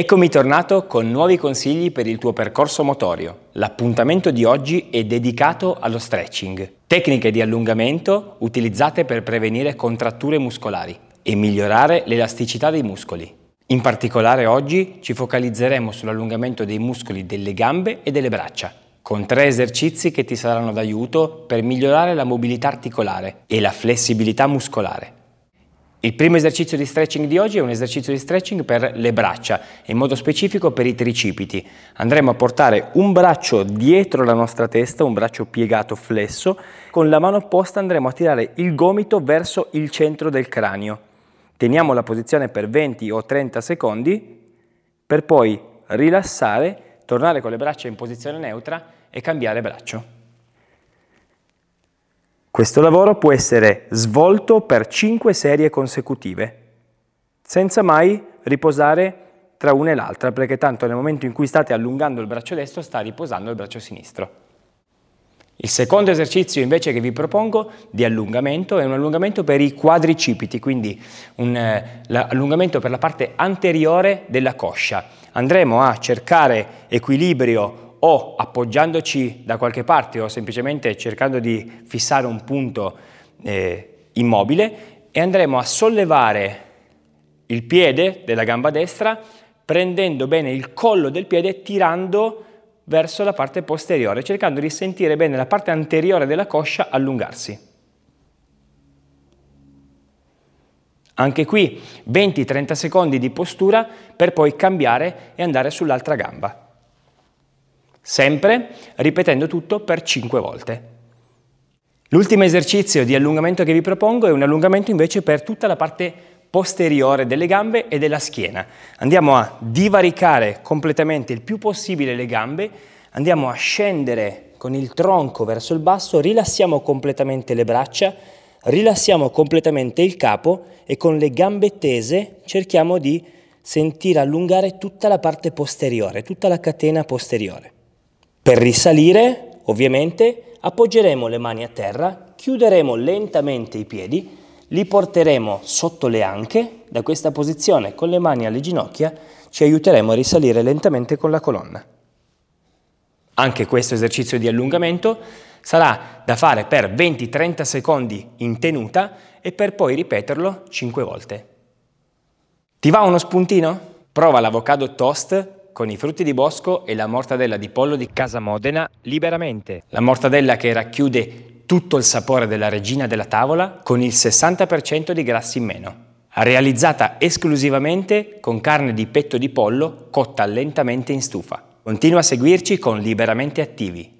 Eccomi tornato con nuovi consigli per il tuo percorso motorio. L'appuntamento di oggi è dedicato allo stretching, tecniche di allungamento utilizzate per prevenire contratture muscolari e migliorare l'elasticità dei muscoli. In particolare oggi ci focalizzeremo sull'allungamento dei muscoli delle gambe e delle braccia, con tre esercizi che ti saranno d'aiuto per migliorare la mobilità articolare e la flessibilità muscolare. Il primo esercizio di stretching di oggi è un esercizio di stretching per le braccia, in modo specifico per i tricipiti. Andremo a portare un braccio dietro la nostra testa, un braccio piegato flesso, con la mano opposta andremo a tirare il gomito verso il centro del cranio. Teniamo la posizione per 20 o 30 secondi per poi rilassare, tornare con le braccia in posizione neutra e cambiare braccio. Questo lavoro può essere svolto per 5 serie consecutive, senza mai riposare tra una e l'altra, perché tanto nel momento in cui state allungando il braccio destro sta riposando il braccio sinistro. Il secondo esercizio invece che vi propongo di allungamento è un allungamento per i quadricipiti, quindi un eh, allungamento per la parte anteriore della coscia. Andremo a cercare equilibrio o appoggiandoci da qualche parte o semplicemente cercando di fissare un punto eh, immobile e andremo a sollevare il piede della gamba destra prendendo bene il collo del piede tirando verso la parte posteriore, cercando di sentire bene la parte anteriore della coscia allungarsi. Anche qui 20-30 secondi di postura per poi cambiare e andare sull'altra gamba sempre ripetendo tutto per 5 volte. L'ultimo esercizio di allungamento che vi propongo è un allungamento invece per tutta la parte posteriore delle gambe e della schiena. Andiamo a divaricare completamente il più possibile le gambe, andiamo a scendere con il tronco verso il basso, rilassiamo completamente le braccia, rilassiamo completamente il capo e con le gambe tese cerchiamo di sentire allungare tutta la parte posteriore, tutta la catena posteriore. Per risalire, ovviamente, appoggeremo le mani a terra, chiuderemo lentamente i piedi, li porteremo sotto le anche, da questa posizione con le mani alle ginocchia ci aiuteremo a risalire lentamente con la colonna. Anche questo esercizio di allungamento sarà da fare per 20-30 secondi in tenuta e per poi ripeterlo 5 volte. Ti va uno spuntino? Prova l'avocado toast con i frutti di bosco e la mortadella di pollo di Casa Modena liberamente. La mortadella che racchiude tutto il sapore della regina della tavola con il 60% di grassi in meno. Realizzata esclusivamente con carne di petto di pollo cotta lentamente in stufa. Continua a seguirci con Liberamente Attivi